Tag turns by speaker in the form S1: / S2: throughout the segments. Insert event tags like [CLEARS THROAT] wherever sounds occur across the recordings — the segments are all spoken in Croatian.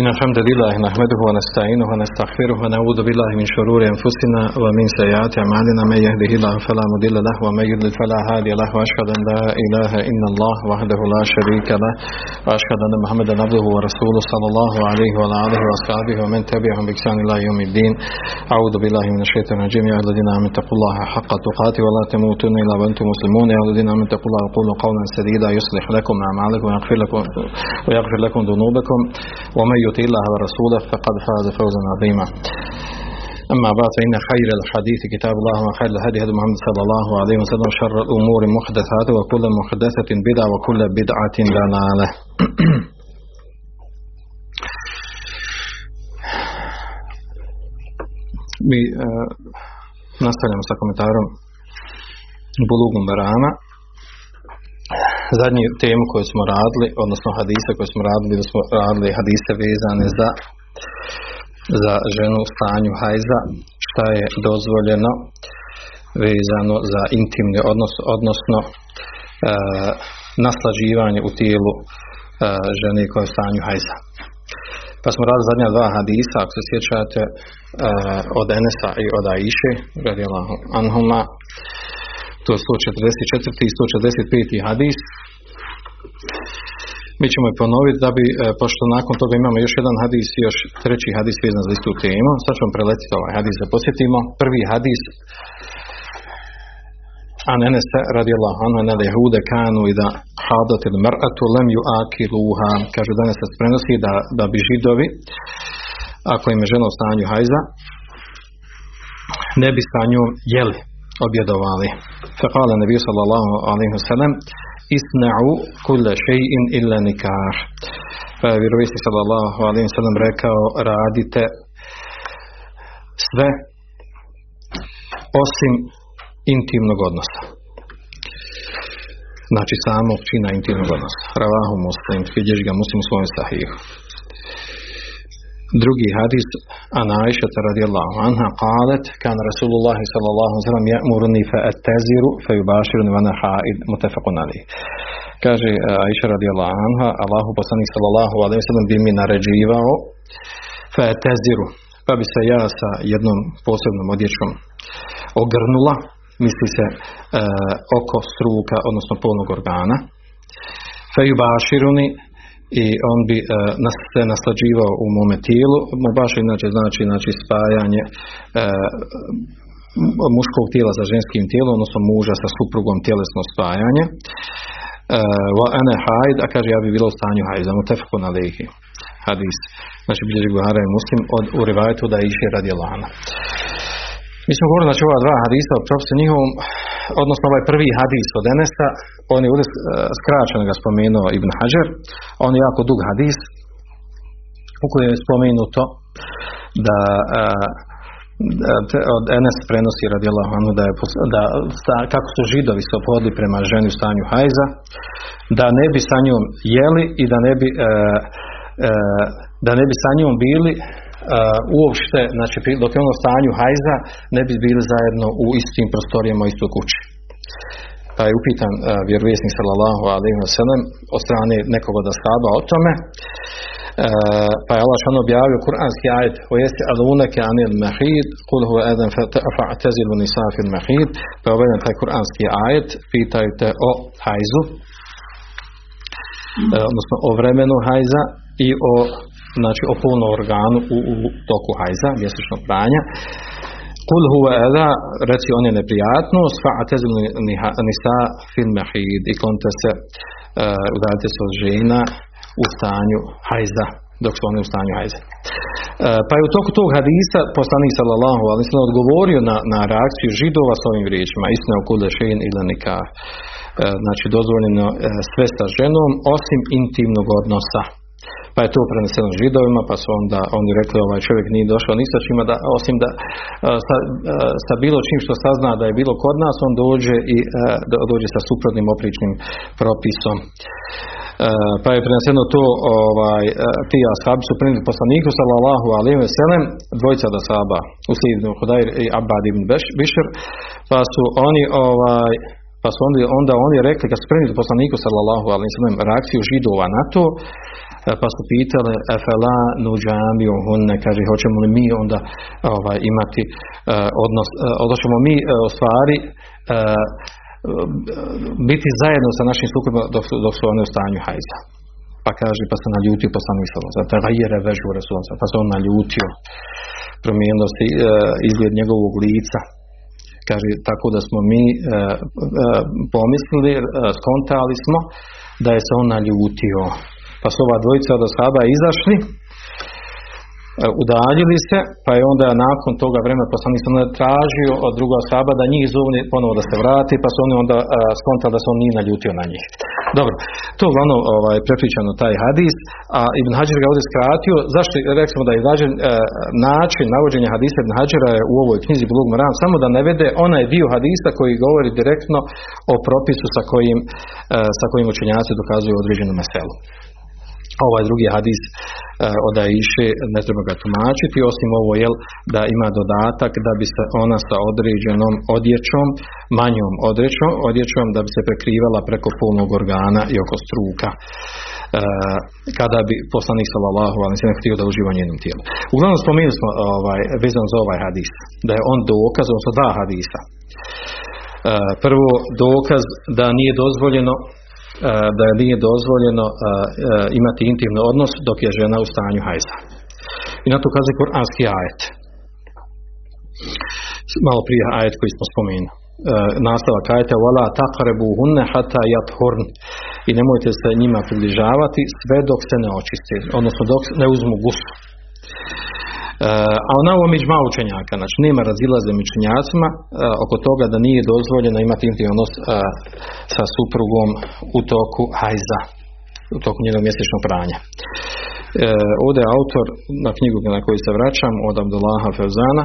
S1: إن الحمد لله نحمده ونستعينه ونستغفره ونعوذ بالله من شرور أنفسنا ومن سيئات أعمالنا. من يهده الله فلا مضل له ومن يضلل فلا هادي له. وأشهد أن لا إله إلا الله وحده لا شريك له. وأشهد أن محمدا عبده ورسوله صلى الله عليه وعلى آله وأصحابه ومن تبعهم بإحسان إلى يوم الدين. أعوذ بالله من الشيطان الرجيم. يا الذين آمنوا اتقوا الله حق تقاته ولا تموتن إلا وأنتم مسلمون. يا الذين آمنوا اتقوا الله وقولوا قولا سديدا يصلح لكم أعمالكم ويغفر لكم ويغفر لكم ذنوبكم. ومن يطع الله ورسوله فقد فاز فوزا عظيما. أما بعد فإن خير الحديث كتاب الله وخير الهدي هدي محمد صلى الله عليه وسلم شر الأمور محدثات وكل محدثة بدعة وكل بدعة ضلالة. Mi uh, nastavljamo sa komentarom Bulugum Barana. Zadnju temu koju smo radili, odnosno hadise koje smo radili, da smo radili hadise vezane za, za ženu u stanju hajza, šta je dozvoljeno vezano za intimni odnos, odnosno e, naslađivanje u tijelu e, žene koja je u stanju hajza. Pa smo radili zadnja dva hadisa, ako se sjećate, e, od Enesa i od Aiše, radijallahu anhuma, to je 144. i 145. hadis. Mi ćemo je ponoviti da bi, e, pošto nakon toga imamo još jedan hadis i još treći hadis vezan za istu temu, sad ćemo preletiti ovaj hadis da posjetimo. Prvi hadis An Enes radijallahu anhu na jehude kanu i da hadat il mar'atu lem ju akiluha. Kaže danas se prenosi da, da bi židovi, ako im je žena u stanju hajza, ne bi sa njom jeli, objedovali. Fekala nebi sallallahu alaihi wa sallam isna'u kulle še'in illa nikah. Pa je vjerovijesti sallallahu alaihi wa sallam rekao radite sve osim intimnog odnosa. Znači samog čina intimnog odnosa. Ravahu muslim, vidješ ga muslim u svojem sahihu. Drugi hadis an Aisha radijallahu anha qalet kan Rasulullah sallallahu alejhi ve sellem ya'muruni fa attaziru fa yubashiruni wa ana ha'id muttafaqun alayh. Kaže Aisha radijallahu anha Allahu poslanik sallallahu alejhi ve sellem bi mi naređivao fa attaziru pa bi se ja sa jednom posebnom odjećom ogrnula misli se e, oko struka odnosno polnog organa fa yubashiruni i on bi uh, nas, se naslađivao u mome tijelu, mu baš inače znači, znači spajanje uh, muškog tijela sa ženskim tijelom, odnosno muža sa suprugom tjelesno spajanje. Wa uh, ane hajd, a kaže ja bi bilo u stanju hajza, na lehi. Hadis. Znači bilježi Buhara i Muslim od, u rivajetu da iše radi lana. Mi smo govorili znači ova dva hadisa o propisu njihovom, odnosno ovaj prvi hadis od Enesa, on je ovdje skraćeno ga spomenuo Ibn Hajar, on je jako dug hadis, u kojem je spomenuto da, da od Enes prenosi radi Allahanu da je da, kako su židovi se opodili prema ženi u stanju hajza, da ne bi sa njom jeli i da ne bi, da ne bi sa njom bili uopšte, znači dok je ono stanju hajza, ne bi bili zajedno u istim prostorijama, istoj kući. Pa je upitan uh, vjerovjesnik sallallahu alaihi wa sallam od strane nekog od ashaba o tome. Uh, pa je Allah šan objavio kuranski ajet o jesi alunake anil mahid kul huwa adan fa'tazilu nisa fil mahid pa je objavljen taj kuranski ajet pitaju te o hajzu odnosno o vremenu hajza i o znači o polnom organu u, u toku hajza, mjesečnog pranja. Kul huwa eda, reci on je neprijatnost, fa atezil nisa fil mahid, i klonite se, uh, udavite se od žena u stanju hajza, dok su oni u stanju hajza. Uh, pa je u toku tog hadisa poslanik sallallahu alejhi ve odgovorio na, na reakciju židova s ovim riječima istina u kule šein ila nikah znači dozvoljeno sve sa ženom osim intimnog odnosa pa je to preneseno židovima, pa su onda oni rekli ovaj čovjek nije došao ni sa čima, da, osim da sa, sa, bilo čim što sazna da je bilo kod nas, on dođe i dođe sa suprotnim opričnim propisom. pa je preneseno to ovaj, e, ti ashabi su prenijeli poslaniku sallallahu alejhi ve sellem dvojica da Usaid ibn Hudajr i Abbad ibn Bishr pa su oni ovaj pa su onda, onda oni rekli kad su prenijeli poslaniku sallallahu sellem reakciju židova na to e, pa su pitali efela nuđamiju hunne, kaže hoćemo li mi onda ovaj, imati uh, odnos, uh, hoćemo mi u stvari biti zajedno sa našim suprugom dok, dok su oni u stanju hajza. Pa kaže, pa se naljutio poslanik sallallahu alejhi ve vežu pa se on naljutio, promijenio se izgled njegovog lica. Kaže, tako da smo mi e, e, pomislili, e, skontali smo da je se on naljutio. Pa su ova dvojica od ashaba izašli, E, udaljili se, pa je onda nakon toga vremena poslanik se tražio od druga saba da njih zovne ponovo da se vrati, pa su oni onda uh, skontali da se on nije naljutio na njih. Dobro, to je uglavnom ovaj, prepričano taj hadis, a Ibn Hajar ga ovdje skratio, zašto rekli da je izrađen uh, način navođenja hadisa Ibn Hajara je u ovoj knjizi Blug Maram, samo da navede onaj dio hadisa koji govori direktno o propisu sa kojim, uh, sa kojim učenjaci dokazuju određenu meselu ovaj drugi hadis e, od Iše ne treba ga tumačiti osim ovo jel da ima dodatak da bi se ona sa određenom odjećom manjom odjećom, odjećom da bi se prekrivala preko polnog organa i oko struka e, kada bi poslanik sallallahu alejhi ve htio da uživa njenom tijelu. Uglavnom spomenuli smo ovaj vezano za ovaj hadis da je on dokaz odnosno dva hadisa. E, prvo dokaz da nije dozvoljeno da je nije dozvoljeno imati intimni odnos dok je žena u stanju hajza. I na to kaže Kur'anski ajet. Malo prije ajet koji smo spomenuli. Nastavak ajeta wala hunne hata yathurn i nemojte se njima približavati sve dok se ne očiste, odnosno dok ne uzmu gusu. A ona ovom iđma učenjaka, znači nema razilaze među učenjacima oko toga da nije dozvoljeno imati intimni odnos sa suprugom u toku hajza, u toku njenog mjesečnog pranja. E, ovdje je autor na knjigu na koju se vraćam od Abdullaha Feuzana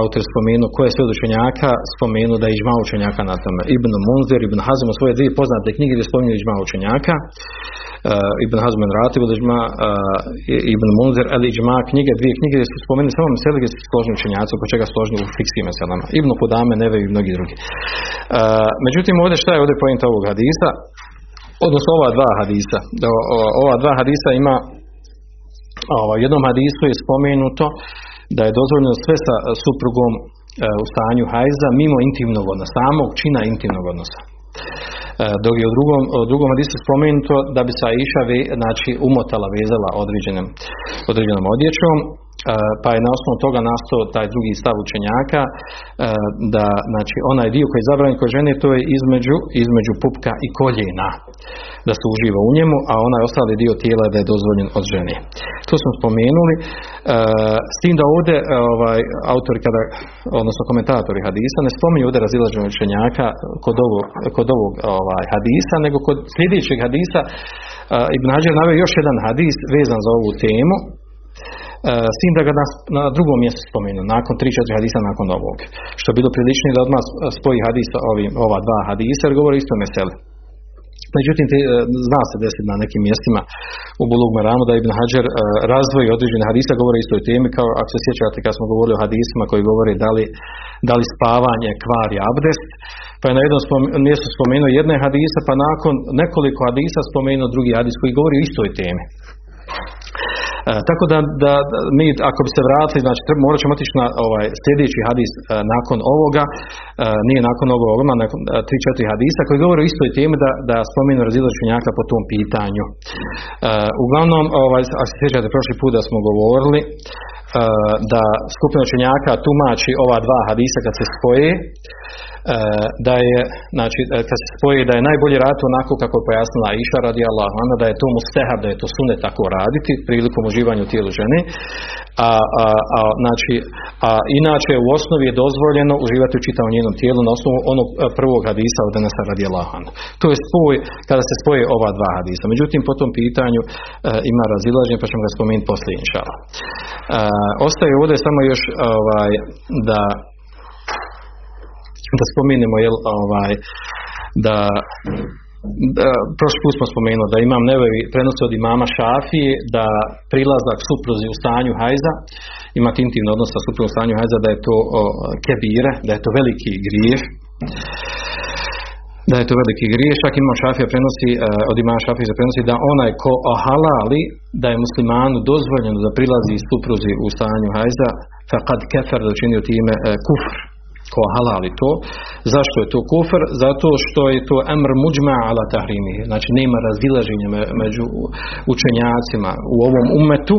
S1: autor spomenu koje je sve od učenjaka spomenu da je iđma učenjaka na tome. Ibn Munzir, Ibn Hazm u svoje dvije poznate knjige gdje spominju iđma učenjaka. Uh, Ibn Hazm od iđma, uh, Ibn Munzir, ali iđma knjige, dvije knjige gdje su spomenuli samo mesele gdje su složni učenjaci, oko čega složni u fikskim meselama. Ibn Kudame, Neve i mnogi drugi. Uh, međutim, ovdje šta je ovdje pojenta ovog hadisa? Odnosno ova dva hadisa. Ova dva hadisa ima ovo, jednom hadisu je spomenuto da je dozvoljeno sve sa suprugom e, u stanju hajza mimo intimnog odnosa, samog čina intimnog odnosa. E, dok je u drugom, u drugom hadisu spomenuto da bi se Aisha znači, umotala, vezala određenom, određenom odjećom, pa je na osnovu toga nastao taj drugi stav učenjaka da znači onaj dio koji je zabranjen kod žene to je između, između pupka i koljena da se uživa u njemu, a onaj ostali dio tijela da je dozvoljen od žene. To smo spomenuli. S tim da ovdje ovaj, autori kada, odnosno komentatori hadisa ne spominju ovdje razilaženje učenjaka kod ovog, kod ovog ovaj, hadisa, nego kod sljedećeg hadisa Ibn Hađar naveo još jedan hadis vezan za ovu temu, E, s tim da ga na, na drugom mjestu spomenu, nakon 3-4 hadisa nakon ovog. Što je bilo priličnije da odmah spoji hadisa ovim, ova dva hadisa jer govori isto meseli. Međutim, te, zna se desiti na nekim mjestima u Bulug Meramu da Ibn Hajar e, razvoji određene hadisa, govori o istoj temi, kao ako se sjećate kad smo govorili o hadisima koji govore da li, da li spavanje kvari abdest, pa je na jednom mjestu spomenuo jedne hadisa, pa nakon nekoliko hadisa spomenuo drugi hadis koji govori o istoj temi. E, tako da, da, mi ako bi se vratili, znači treba, morat ćemo otići na ovaj sljedeći hadis e, nakon ovoga, e, nije nakon ovoga, nakon tri, četiri hadisa koji govore o istoj temi da, da spomenu razilaženjaka po tom pitanju. uglavnom, ovaj, ako se sjećate prošli put da smo govorili, da skupina učenjaka tumači ova dva hadisa kad se spoje, da je, znači, e, kad se spoji da je najbolji rad onako kako je pojasnila Iša radi Allah, da je to mustehab, da je to sune tako raditi prilikom uživanja u tijelu žene, a, a, a, znači, a inače u osnovi je dozvoljeno uživati u čitavom njenom tijelu na osnovu onog e, prvog hadisa od Denesa radi Allah. To je spoj, kada se spoje ova dva hadisa. Međutim, po tom pitanju ima razilaženje, pa ćemo ga spomenuti poslije inšala. ostaje ovdje samo još ovaj, da da spomenemo jel, ovaj, da prošli put smo spomenuli da imam nevevi prenosi od imama Šafije da prilazak supruzi u stanju hajza ima intimni odnos sa suprugom u stanju hajza da je to o, kebire, da je to veliki grijeh. Da je to veliki grijeh, čak imam šafija prenosi, uh, od imama šafija prenosi da onaj ko ohalali da je muslimanu dozvoljeno da prilazi supruzi u stanju hajza, kad kefer da učinio time uh, kufr, ko halali to. Zašto je to kufr? Zato što je to emr muđma ala tahrimi. Znači nema razilaženja među učenjacima u ovom umetu,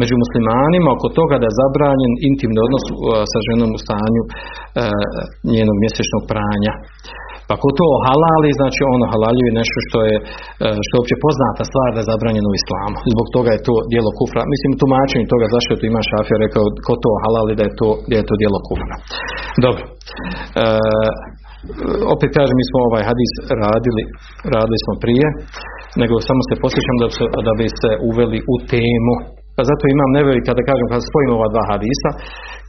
S1: među muslimanima oko toga da je zabranjen intimni odnos sa ženom u stanju e, njenog mjesečnog pranja. Pa ko to halali, znači ono halaljuje nešto što je, e, što je opće poznata stvar da je zabranjeno u islamu. Zbog toga je to dijelo kufra. Mislim, tumačenje toga zašto je to ima šafija rekao ko to halali da je to, da je to dijelo kufra. Dobro. E, opet kažem, mi smo ovaj hadis radili, radili smo prije, nego samo se posjećam da, da bi se uveli u temu. Pa zato imam neveli kada kažem, kada spojimo ova dva hadisa,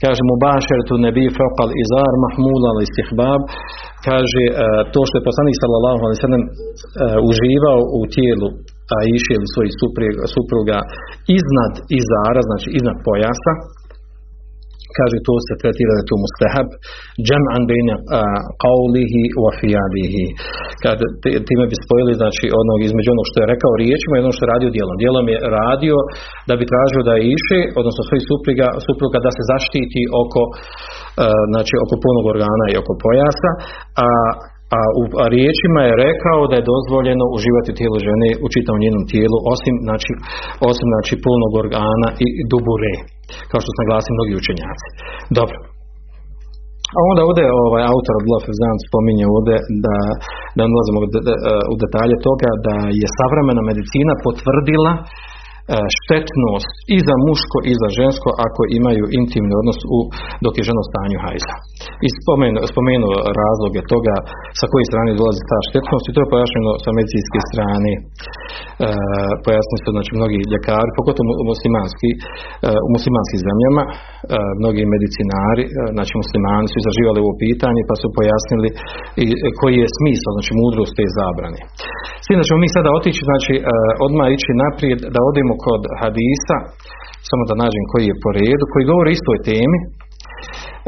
S1: kažemo bašer tu nebi faqal izar mahmula ali istihbab, kaže e, to što je poslanik sallallahu alejhi ve uživao u tijelu a iši ili svojih supruga iznad izara, znači iznad pojasa, kaže to se tretira da je to mustahab jam'an bejna qawlihi wa fi'alihi time bi spojili znači onog između onog što je rekao riječima i ono što je radio djelom. Djelom je radio da bi tražio da je iše odnosno svojih supruga, supruga da se zaštiti oko znači oko punog organa i oko pojasa a a u riječima je rekao da je dozvoljeno uživati u tijelu žene u čitavom njenom tijelu osim znači osim znači polnog organa i dubure kao što su naglasili mnogi učenjaci. Dobro. A onda ovdje ovaj autor Abdullah Fezan spominje ovdje da, da ulazimo u detalje toga da je savremena medicina potvrdila štetnost i za muško i za žensko ako imaju intimni odnos u, dok je ženo stanju hajza. I spomenuo, spomenuo razloge toga sa koje strane dolazi ta štetnost i to je pojašnjeno sa medicinske strane. E, pojasnili su znači mnogi ljekari, pogotovo u muslimanski, e, u muslimanskim zemljama, e, mnogi medicinari, znači muslimani su izraživali ovo pitanje pa su pojasnili i, koji je smisao, znači mudrost te zabrane. Svi da ćemo mi sada otići, znači odmah ići naprijed da odemo kod hadisa, samo da nađem koji je po redu, koji govori o istoj temi,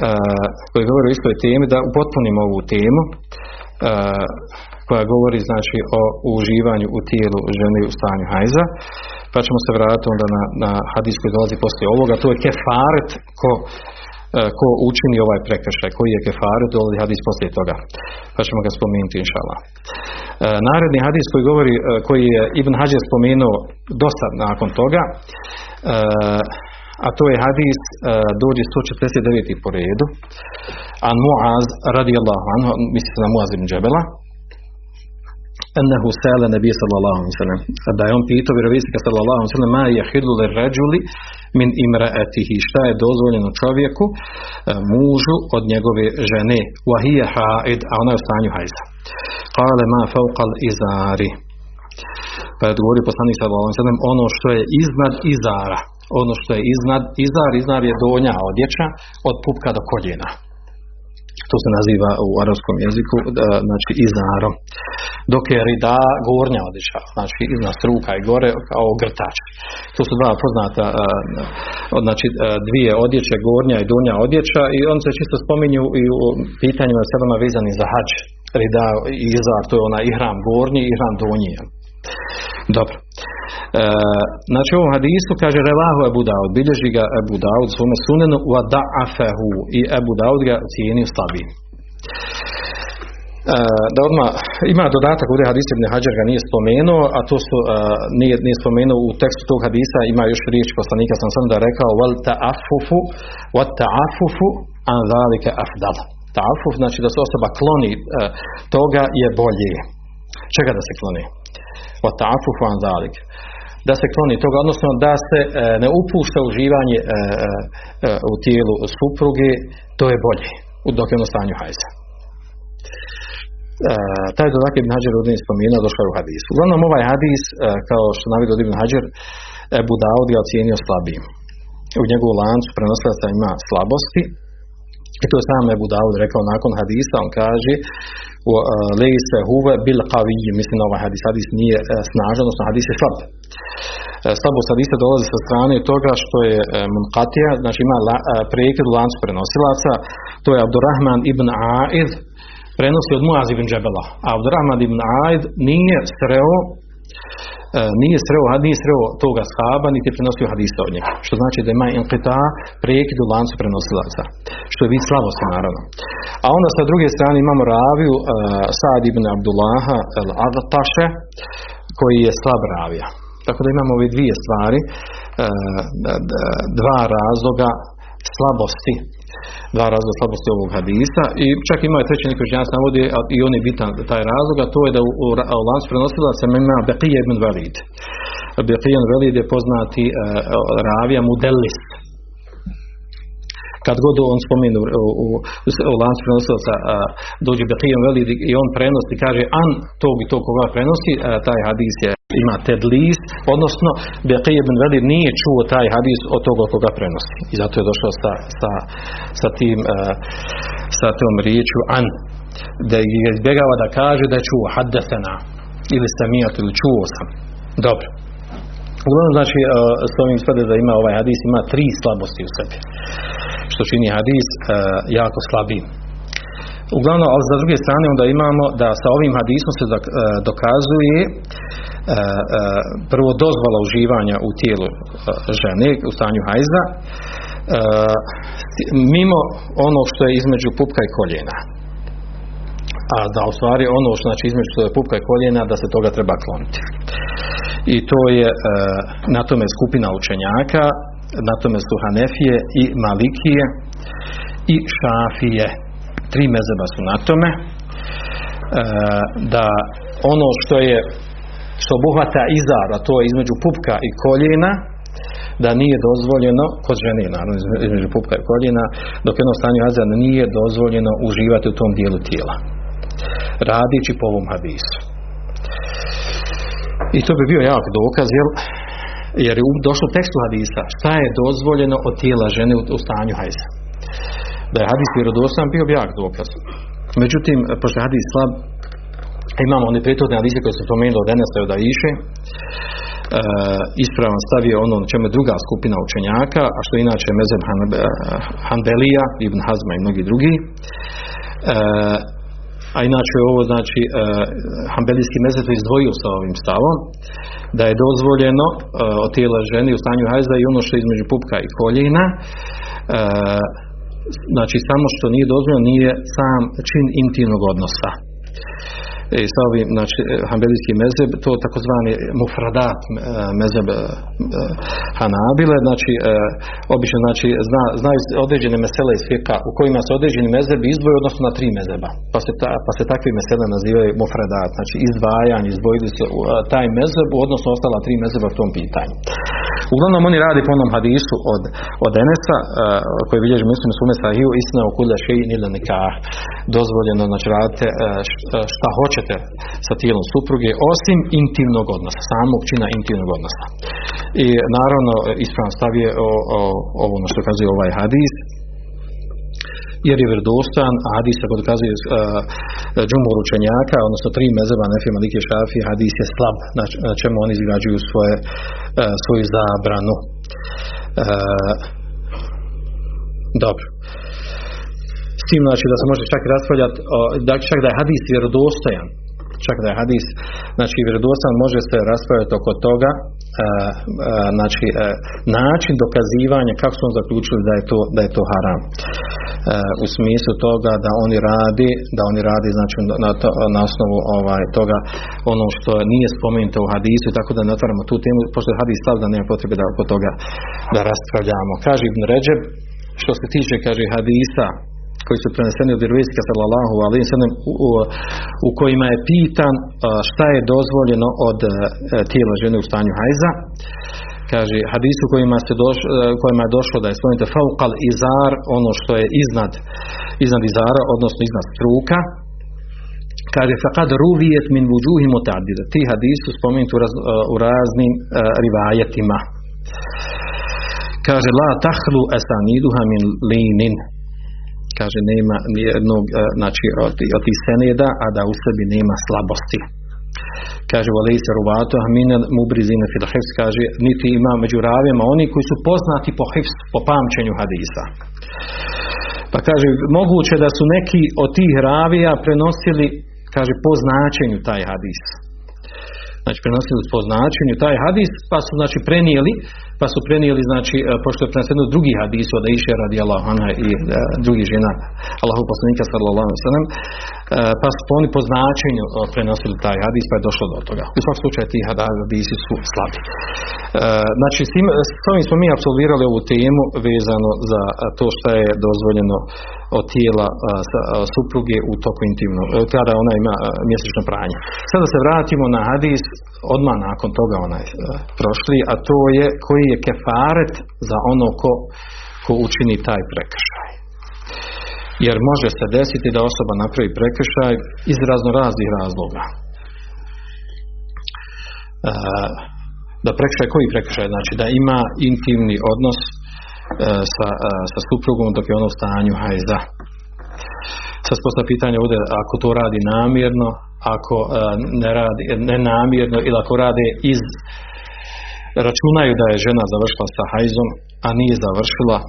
S1: uh, koji govori o istoj temi, da upotpunimo ovu temu, uh, koja govori znači o uživanju u tijelu žene u stanju hajza, pa ćemo se vratiti onda na, na hadis koji dolazi poslije ovoga, to je kefaret ko E, ko učini ovaj prekršaj, koji je kefaru, dolazi hadis poslije toga. Pa ćemo ga spomenuti inšala. E, naredni hadis koji govori, e, koji je Ibn Hađer spomenuo dosta nakon toga, a to je hadis dođe 149. po redu a Muaz radijallahu anhu misli se na Muaz ibn Džebela ennehu sele nebije sallallahu sallam da je on pitao vjerovisnika sallallahu sallam ma je hidlu le ređuli min imraatihi šta je dozvoljeno čovjeku e, mužu od njegove žene. Wa hiya haid a ona je u stanju hajza. Qala ma fawqa izari pa je odgovorio poslanik sallallahu ono što je iznad izara ono što je iznad izar izar je donja odjeća od pupka do koljena. To se naziva u arapskom jeziku znači iznarom dok je rida gornja odjeća znači iznad struka i gore kao grtač. To su dva poznata znači dvije odjeće gornja i donja odjeća i on se čisto spominju i u pitanjima selama vezani za hađ rida i izar to je ona ihram gornji i ihram donji dobro. E, znači u ovom hadisu kaže Revahu Ebu Daud, bilježi ga Ebu Daud svome sunenu wa da'afehu i Ebu Daud ga cijeni slabim. Da odmah, ima dodatak ovdje hadis ibn Hajar ga nije spomenuo, a to su, nije, nije spomenuo u tekstu tog hadisa, ima još riječ poslanika sam sam da rekao wal ta'afufu wa ta'afufu an zalike afdal. Ta'afuf znači da se osoba kloni toga je bolje. Čega da se kloni? Wa ta'afufu an zalike da se kloni toga, odnosno da se e, ne upušta uživanje e, e, u tijelu supruge, to je bolje dok je ono stanju hajza. E, taj dodak Ibn Hajar ovdje spomenuo, došao je u hadisu. Uglavnom ovaj hadis, e, kao što navidio Ibn Hajar, Ebu Daud ga ocijenio slabijim. U njegovu lancu prenosilaca ima slabosti, I to je sam Ebu Dawud rekao nakon hadisa, on kaže lejse huve bil qaviji, mislim na ovaj hadis, hadis nije e, snažan, odnosno hadis je slab. E, slabost hadisa dolazi sa strane toga što je e, munkatija, znači ima prekid u lancu prenosilaca, to je Abdurrahman ibn Aid, prenosi od Muaz ibn Džebela, a Abdurrahman ibn Aid nije sreo nije sreo, nije sreo toga shaba, niti prenosio hadisa od njega. Što znači da ima inqita prekid u lancu prenosilaca. Što je vid slabosti naravno. A onda sa druge strane imamo raviju uh, Sad ibn Abdullaha al-Agtaše koji je slab ravija. Tako da imamo ove dvije stvari, dva razloga slabosti dva razloga slabosti ovog hadisa i čak ima treći neki učenjac navodi i on je bitan taj razlog, a to je da u, u, prenosila se ima Beqije ibn Velid. Beqije ibn Velid je poznati uh, ravija Mudelis, kad god on spomenu u, u, u lancu prenosilaca dođe Beqijem Velid i on prenosi, kaže an tog i tog koga prenosi, a, taj hadis je ima tedlis, odnosno Beqij ibn Velid nije čuo taj hadis od toga koga prenosi. I zato je došao sa, sa, sa tim sa tom riječu an da je izbjegava da kaže da je čuo haddesena ili samijat ili čuo sam. Dobro. Uglavnom znači s ovim ispada da ima ovaj hadis ima tri slabosti u sebi. Što čini hadis jako slabim. Uglavnom, ali za druge strane onda imamo da sa ovim hadisom se dokazuje prvo dozvola uživanja u tijelu žene u stanju hajza mimo ono što je između pupka i koljena. A da u stvari ono što znači između što je pupka i koljena da se toga treba kloniti. I to je na tome skupina učenjaka na tome su Hanefije i Malikije i Šafije. Tri mezeba su na tome da ono što je što obuhvata a to je između pupka i koljena, da nije dozvoljeno, kod žene naravno između pupka i koljena, dok jedno stanju azana nije dozvoljeno uživati u tom dijelu tijela. Radići po ovom hadisu. I to bi bio jak dokaz, jel, jer je došlo u tekstu hadisa, šta je dozvoljeno od tijela žene u, u stanju hajza. Da je hadis vjerodostan, bio bi jak dokaz. Međutim, pošto je hadis slab, imamo one prethodne hadise koje su spomenuli od Enesa i od e, ispravan stav je ono na čemu je druga skupina učenjaka, a što je inače Mezem Han, Hanbelija, Ibn Hazma i mnogi drugi. E, a inače je ovo znači e, Hanbelijski mezet izdvojio sa ovim stavom da je dozvoljeno e, od tijela ženi u stanju hajza i ono što je između pupka i koljena. E, znači samo što nije dozvoljeno nije sam čin intimnog odnosa i sa ovim, znači, hanbelijski mezeb, to takozvani mufradat mezeb hanabile, znači, obično, znači, zna, znaju određene mesele iz fika u kojima se određeni mezeb izdvoje odnosno na tri mezeba, pa se, ta, pa se takvi mesele nazivaju mufradat, znači, izdvajanje, izdvojili se taj mezeb, odnosno ostala tri mezeba u tom pitanju. Uglavnom oni radi po onom hadisu od, od Enesa, koji bilježi muslim sume sahiju, istina u kule šeji nila nikah, dozvoljeno, znači radite šta hoćete sa tijelom supruge, osim intimnog odnosa, samog čina intimnog odnosa. I naravno, ispravno stavije o, o, ovo na što kazuje ovaj hadis, jer je vjerodostan, a hadis ako dokazuje uh, učenjaka, odnosno tri mezeba Nefi Malike Šafi, hadis je slab, na čemu oni izgrađuju svoje, uh, svoju zabranu. Uh, dobro. Tim znači da se može čak raspravljati, da čak da je hadis vjerodostojan, čak da je hadis znači vjerodostan može se raspravljati oko toga a, a, znači a, način dokazivanja kako su on zaključili da je to, da je to haram. U smislu toga da oni radi da oni radi znači na, to, na osnovu ovaj toga ono što nije spomenuto u hadisu tako da ne otvaramo tu temu pošto je hadis stav da nema potrebe da oko toga da raspravljamo. Kaže Ibn Ređeb što se tiče kaže hadisa koji su preneseni od vjerovjesnika sallallahu alejhi ve sellem u kojima je pitan šta je dozvoljeno od tijela žene u stanju hajza. Kaže hadisu kojima se doš, kojima je došlo da je spomenuto fauqal izar ono što je iznad iznad izara odnosno iznad struka. Kaže faqad ruvijet min wujuhi mutaaddida. Ti hadisu spomenuti u, raz, u raznim uh, rivajetima. Kaže la tahlu asaniduha min linin kaže nema nijednog e, znači od, od seneda, a da u sebi nema slabosti. Kaže voli se ruvato hamina mubrizina fil hifz kaže niti ima među ravijama oni koji su poznati po hifz po pamćenju hadisa. Pa kaže moguće da su neki od tih ravija prenosili kaže po značenju taj hadis. Znači prenosili po značenju taj hadis pa su znači prenijeli pa su prenijeli znači e, pošto je preneseno drugi hadis od Aisha radijallahu anha i uh, drugih žena Allahu poslanika sallallahu sellem e, pa su oni po značenju prenosili taj hadis pa je došlo do toga. U svakom slučaju ti hadisi su slabi. Znači s, tim, s ovim smo mi apsolvirali ovu temu vezano za to što je dozvoljeno od tijela supruge u toku intimno, kada ona ima mjesečno pranje. Sada se vratimo na hadis odmah nakon toga onaj prošli, a to je koji je kefaret za ono ko, ko učini taj prekršaj. Jer može se desiti da osoba napravi prekršaj iz razno raznih razloga. Da prekršaj, koji prekršaj? Znači da ima intimni odnos sa, sa suprugom dok je ono u stanju hajza. Sad postoje pitanje ovdje ako to radi namjerno, ako ne radi nenamjerno ili ako rade iz računaju da je žena završila sa hajzom, a nije završila e,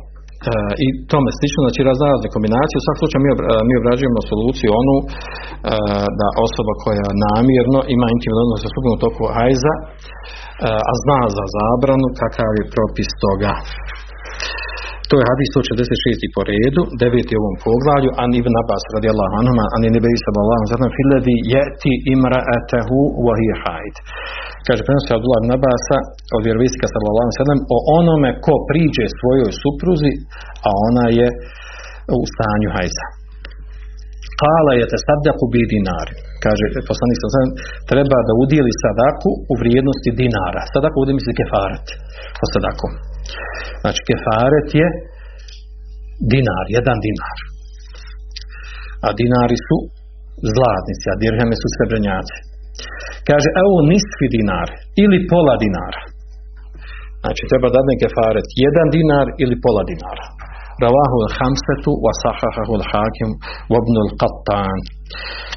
S1: i tome slično, znači razne kombinacije. U svakom slučaju mi, mi obrađujemo soluciju onu e, da osoba koja namjerno ima intimno odnos sa u toku hajza, e, a zna za zabranu kakav je propis toga. To je hadis 146. po redu, deveti ovom poglavlju, an ibn Abbas radijallahu anhuma, an ibn Bebi sallallahu sallam, filadi jeti imra'atahu wa hi haid. Kaže, prenosi Abdullah ibn Abbasa od vjerovistika sallallahu sallam, o onome ko priđe svojoj supruzi, a ona je u stanju hajza. Kala je te sadaku bi dinari. Kaže, poslanik sam treba da udijeli sadaku u vrijednosti dinara. Sadaku ovdje misli kefaret po sadaku. Znači kefaret je dinar, jedan dinar. A dinari su zlatnici, a dirheme su srebrnjaci. Kaže, evo nisfi dinar ili pola dinara. Znači treba da dadne kefaret jedan dinar ili pola dinara. Ravahu al-Hamsetu wa sahahahu al-Hakim wa ibn al-Qattan.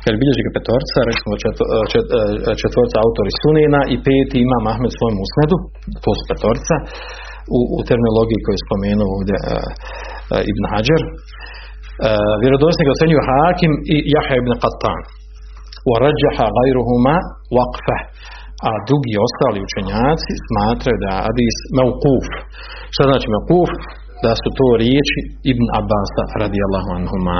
S1: Jer bilježi ga petorca, recimo čet, čet, četvorca autori Sunina i peti ima Ahmed svojom usnedu, to su petorca u, u terminologiji koju je spomenuo ovdje uh, Ibn Hajar. E, uh, vjerodosnik ocenju Hakim i Jaha ibn Qattan. Warađaha gajruhuma waqfa. A drugi ostali učenjaci smatraju da Adis Mawquf Šta znači Mawquf? Da su to riječi Ibn Abasa radijallahu anhuma.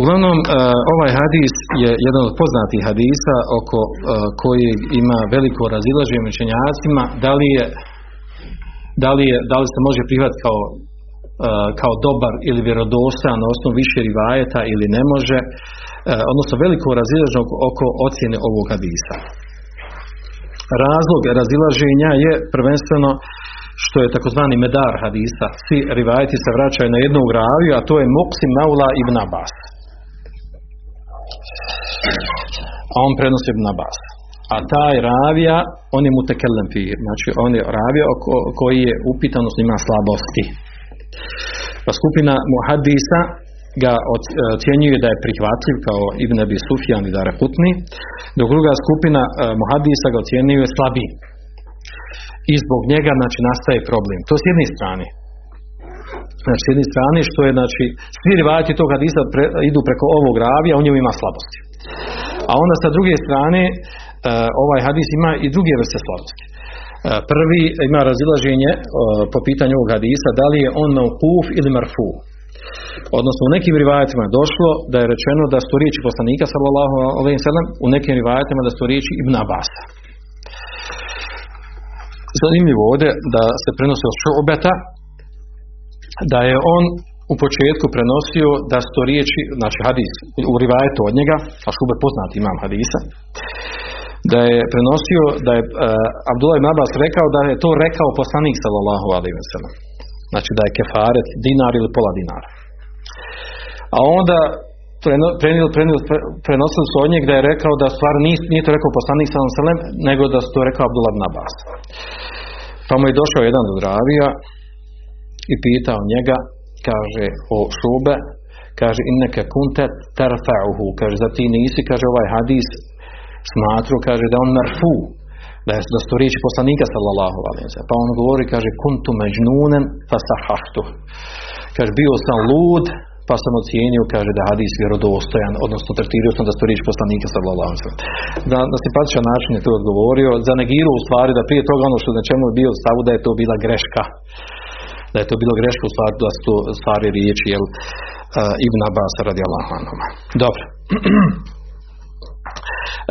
S1: Uglavnom, uh, ovaj hadis je jedan od poznatih hadisa oko uh, kojeg ima veliko razilaženje učenjacima, da li je da li, je, da li se može prihvatiti kao, uh, kao dobar ili vjerodostojan na osnovu više rivajeta ili ne može, odnosno veliko razilaženje oko, ocjene ovog hadisa. Razlog razilaženja je prvenstveno što je takozvani medar hadisa. Svi rivajeti se vraćaju na jednu raviju, a to je Moksim Naula ibn Abbas. A on prenosi ibn Abbas. A taj ravija, on je mutekellem fir. Znači, on je ravija koji je upitan, odnosno ima slabosti. Pa skupina muhadisa ga ocjenjuje da je prihvatljiv kao Ibn Abi Sufjan i Dara Putni, dok druga skupina muhadisa ga ocjenjuje slabiji i zbog njega znači nastaje problem. To s jedne strane. Znači, s jedne strane što je, znači, svi rivajati tog hadisa pre, idu preko ovog ravija, on njemu ima slabosti. A onda sa druge strane, uh, ovaj hadis ima i druge vrste slabosti. Uh, prvi ima razilaženje uh, po pitanju ovog hadisa, da li je on kuf ili marfu. Odnosno, u nekim rivajatima je došlo da je rečeno da su riječi poslanika, sallallahu alaihi sallam, u nekim rivajatima da su riječi Ibn Abasa. Zanimljivo ovdje da se prenosi od Šubeta, da je on u početku prenosio da su to riječi, znači hadis, u rivajetu od njega, a Šubet poznati imam hadisa, da je prenosio, da je uh, Abdullah ibn Abbas rekao da je to rekao poslanik sallallahu alaihi wa sallam. Znači da je kefaret dinar ili pola dinara. A onda prenil, prenil, prenosili su od njeg da je rekao da stvar nije, nije to rekao poslanik sallallahu alaihi wa sallam, nego da su to rekao Abdullah ibn Abbas. Pa mu je došao jedan od ravija i pitao njega kaže o šube, kaže inneke kunte terfa'uhu, kaže da ti nisi, kaže ovaj hadis smatru, kaže da on merfu, da je da su riječi poslanika sallallahu alaihi. Pa on govori, kaže kuntu međnunen fasahahtu. Kaže bio sam lud, pa sam ocijenio, kaže da hadis vjerodostojan, odnosno tretirao sam da su riječi poslanika sallallahu alaihi. Da na simpatičan način je to odgovorio, zanegirao u stvari da prije toga ono što na čemu je bio stavu da je to bila greška da je to bilo greška u stvari da su stvari riječi jel, uh, Ibn Abbas radi anhuma. Dobro.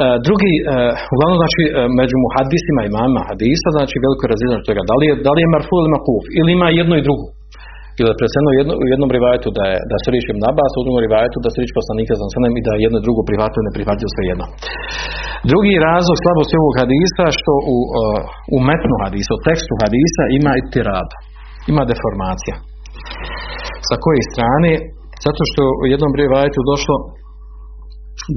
S1: Uh, [CLEARS THROAT] drugi, uh, uglavnom znači među muhadisima mama hadisa, znači veliko razilaženje toga, da li je, da li je marfu ili makuf, ili ima jedno i drugo. Ili je preseno jedno, u jednom rivajetu da je da se riječi Ibn Abbas, u drugom rivajetu da se riječi poslanika za sanem i da je jedno i drugo prihvatio ne prihvatio sve jedno. Drugi razlog slabosti ovog hadisa što u, u metnu hadisa, u tekstu hadisa ima i tirad, ima deformacija. Sa koje strane? Zato što u jednom rivajetu došlo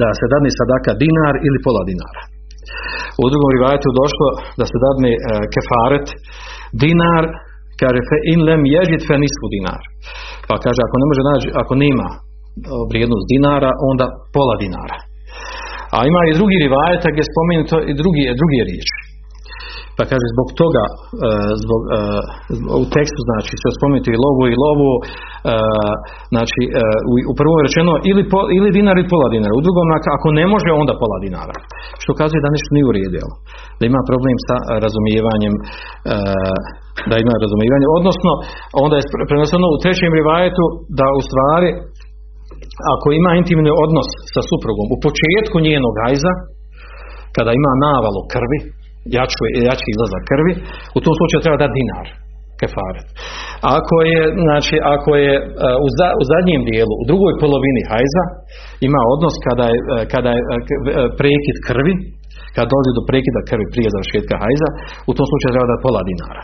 S1: da se dadne sadaka dinar ili pola dinara. U drugom rivajetu došlo da se dadne e, kefaret dinar, kaže fe in lem ježit fe dinar. Pa kaže ako ne može naći, ako nema e, vrijednost dinara, onda pola dinara. A ima i drugi rivajet gdje spomenuto i drugi, drugi riječi. Pa kaže zbog toga, e, zbog, e, u tekstu znači se spomenuti i lovu i lovu, e, znači u, je rečeno ili, po, ili dinar ili pola dinara, u drugom ako ne može onda pola dinara. Što kazuje da nešto nije uredio, da ima problem sa razumijevanjem da ima razumijevanje, odnosno onda je preneseno u trećem rivajetu da u stvari ako ima intimni odnos sa suprugom u početku njenog gajza, kada ima navalu krvi, jaču, jači izlazak krvi, u tom slučaju treba dati dinar kefaret. Ako je, znači, ako je e, u, za, u zadnjem dijelu, u drugoj polovini hajza, ima odnos kada je, e, kada je e, prekid krvi, kad dolazi do prekida krvi prije završetka hajza, u tom slučaju treba dati pola dinara.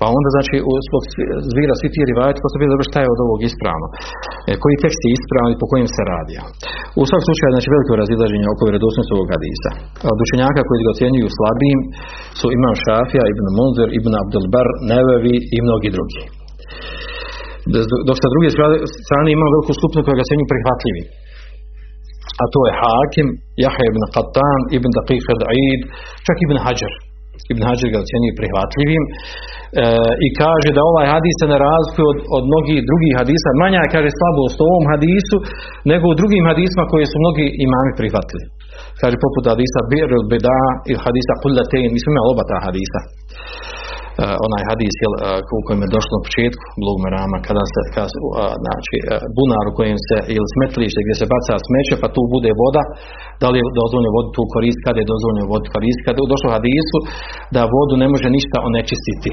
S1: Pa onda znači zbog zvira svi ti se vidi šta je od ovog ispravno. E, koji tekst je ispravan i po kojim se radi. U svakom slučaju znači veliko razilaženje oko vjerodostojnosti ovog hadisa. Od učenjaka koji ga ocjenjuju slabijim su Imam Šafija, Ibn Munzer, Ibn Abdulbar, Nevevi i mnogi drugi. Dok sa druge strane ima veliku skupinu koja ga ocjenjuju prihvatljivim a to je Hakim, Jaha ibn Qattan, ibn Daqiq al-Aid, čak ibn Hajar. Ibn Hajar ga ocjenjuje prihvatljivim e, i kaže da ovaj hadis se ne razlikuje od, od mnogih drugih hadisa. Manja kaže slabost u ovom hadisu nego u drugim hadisma koje su mnogi imami prihvatili. Kaže poput hadisa Bir beda i hadisa Kullatein. Mi smo imali oba ta hadisa. Uh, onaj hadis jel, uh, u kojem je došlo na početku Blug Merama kada se kada, uh, znači, bunar u kojem se ili smetlište gdje se baca smeće pa tu bude voda da li je dozvoljeno vodu tu koristiti kada je dozvoljeno vodu koristiti kada je došlo hadisu da vodu ne može ništa onečistiti.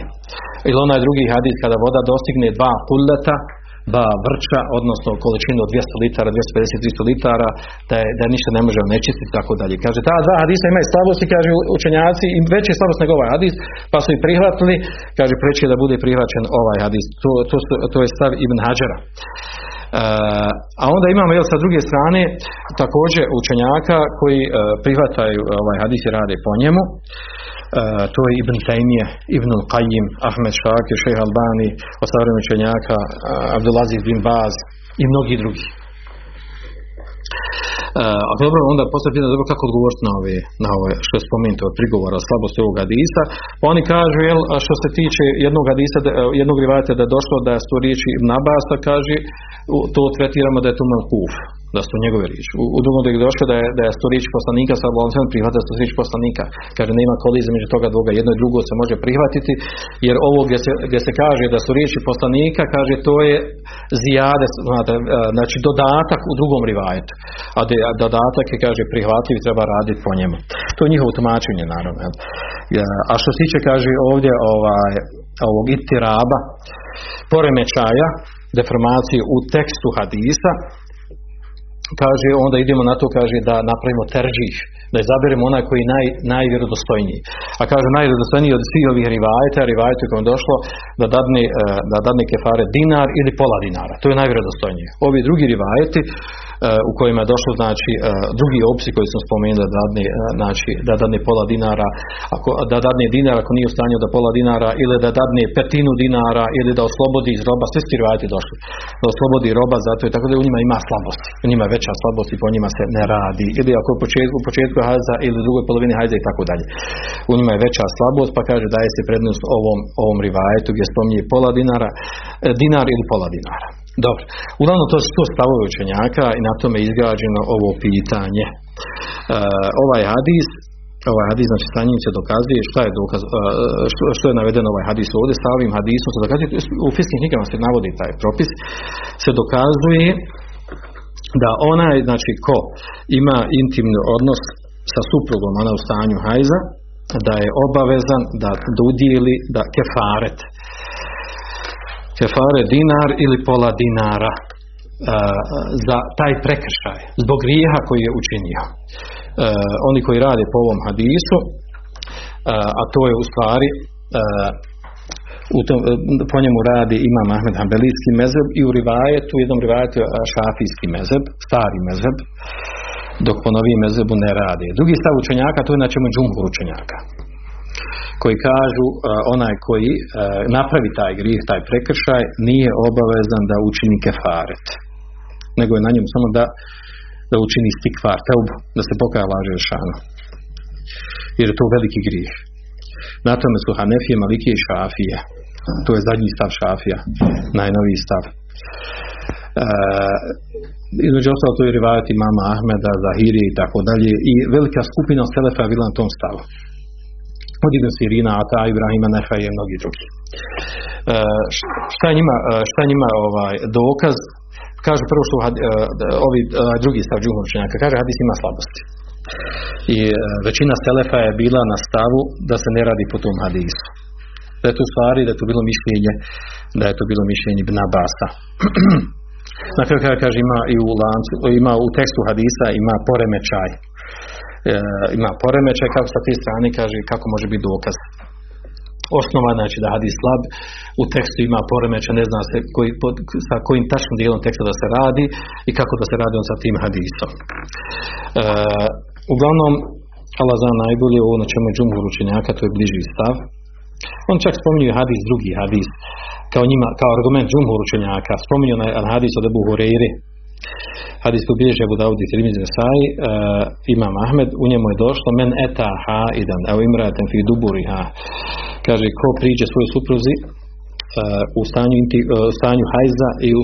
S1: Ili onaj drugi hadis kada voda dostigne dva kulleta ba vrča, odnosno količinu od 200 litara, 250-300 litara, da, je, da ništa ne može onečistiti tako dalje. Kaže, ta dva hadisa imaju slabosti, kaže učenjaci, im veće slabost nego ovaj hadis, pa su i prihvatili, kaže, preći da bude prihvaćen ovaj hadis. To, to, to je stav Ibn Hađara. Uh, a onda imamo jel, sa druge strane također učenjaka koji uh, prihvataju ovaj hadis i rade po njemu. Uh, to je Ibn Taymiye, Ibn Al-Qayyim, Ahmed Shakir, Šeha Albani, ostavljeni učenjaka, uh, Abdulaziz bin Baz i mnogi drugi. Uh, a dobro, onda postoje pitanje dobro kako odgovoriti na ove, na ove što je spomenuto od prigovora slabosti ovog hadisa. Pa oni kažu, jel, što se tiče jednog hadisa, jednog rivajata da je došlo da sto riječi Ibn Abasa, kaže, to tretiramo da je to malkuf da su njegove riječi. U, u drugom je došlo da je, da je sto riječi poslanika sa Allahom prihvata sto riječi poslanika. Kaže nema kolize među toga dvoga, jedno i drugo se može prihvatiti, jer ovo gdje se, gdje se kaže da su riječi poslanika, kaže to je zijade, znate, znači dodatak u drugom rivajetu. A de, dodatak je, kaže, prihvatljiv treba raditi po njemu. To je njihovo tumačenje, naravno. A što se tiče, kaže ovdje ovaj, ovog itiraba, poremećaja, deformacije u tekstu hadisa, kaže, onda idemo na to, kaže, da napravimo terđih, da izaberemo onaj koji je naj, najvjerodostojniji. A kaže, najvjerodostojniji od svih ovih rivajeta, rivajeta kojem je došlo, da dadne, da dadne kefare dinar ili pola dinara. To je najvjerodostojnije. Ovi drugi rivajeti, u kojima je došlo znači e, drugi opisi koji sam spomenuo da dadne, e, znači, da dadne pola dinara, ako, da dadne dinar ako nije u stanju da pola dinara ili da dadne petinu dinara ili da oslobodi iz roba, sve skirvajati došli, da oslobodi roba zato je tako da u njima ima slabosti, u njima je veća slabost i po njima se ne radi ili ako u početku, u početku hajza ili u drugoj polovini hajza i tako dalje. U njima je veća slabost pa kaže daje se prednost ovom, ovom rivajetu gdje spominje pola dinara, dinar ili pola dinara. Dobro, uglavnom to su to stavove učenjaka i na tome je izgrađeno ovo pitanje. E, ovaj hadis ovaj hadis, znači sa se dokazuje šta je dokaz, e, što, što je navedeno ovaj hadis ovdje, sa ovim hadisom se dokazuje, u fiskim knjigama se navodi taj propis, se dokazuje da onaj, znači ko ima intimni odnos sa suprugom, ona u stanju hajza, da je obavezan da udijeli da kefaret, kefare dinar ili pola dinara e, za taj prekršaj zbog grijeha koji je učinio. E, oni koji rade po ovom hadisu, e, a to je u stvari u tom, po njemu radi ima Ahmed Hanbelijski mezeb i u rivajetu, u jednom rivajetu šafijski mezeb, stari mezeb, dok po novim mezebu ne radi. Drugi stav učenjaka, to je na čemu džumhur učenjaka koji kažu onaj koji napravi taj grijeh, taj prekršaj, nije obavezan da učini kefaret. Nego je na njemu samo da, da učini stikvar, teubu, da se pokaja laže šanu. Jer je to veliki grijeh. Na tome su Hanefije, Malike i Šafije. To je zadnji stav Šafija, najnoviji stav. E, između ostalo to je rivajati mama Ahmeda, Zahiri i tako dalje i velika skupina Selefa je bila na tom stavu od Ibn Sirina, Ata, Ibrahima, Nefa i mnogi drugi. E, šta je njima, e, šta je njima ovaj, dokaz? Kaže prvo što e, ovi drugi stav džumhurčenjaka, kaže hadis ima slabosti. I većina selefa je bila na stavu da se ne radi po tom hadisu. Da je to stvari, da je to bilo mišljenje, da je to bilo mišljenje Ibn Abasa. [CLEARS THROAT] Na kraju kaže ima i u lancu, ima u tekstu hadisa ima poremećaj ima poremećaj, kako sa te strane kaže kako može biti dokaz. Osnova znači da hadis slab, u tekstu ima poremećaj, ne zna se koji, pod, sa kojim tačnim dijelom teksta da se radi i kako da se radi on sa tim hadisom. E, uglavnom, Allah zna najbolje ovo na čemu je džumhur učenjaka, to je bliži stav. On čak spominje hadis, drugi hadis, kao, njima, kao argument džumhur učenjaka. Spominje na hadis od Ebu Hureyri, Hadis tu bilježe Abu Dawud i Tirmizi Nesai, uh, Imam Ahmed, u njemu je došlo men eta ha idan, evo imraten fi duburi ha. Kaže, ko priđe svoj supruzi uh, u stanju, inti, uh, stanju hajza i u,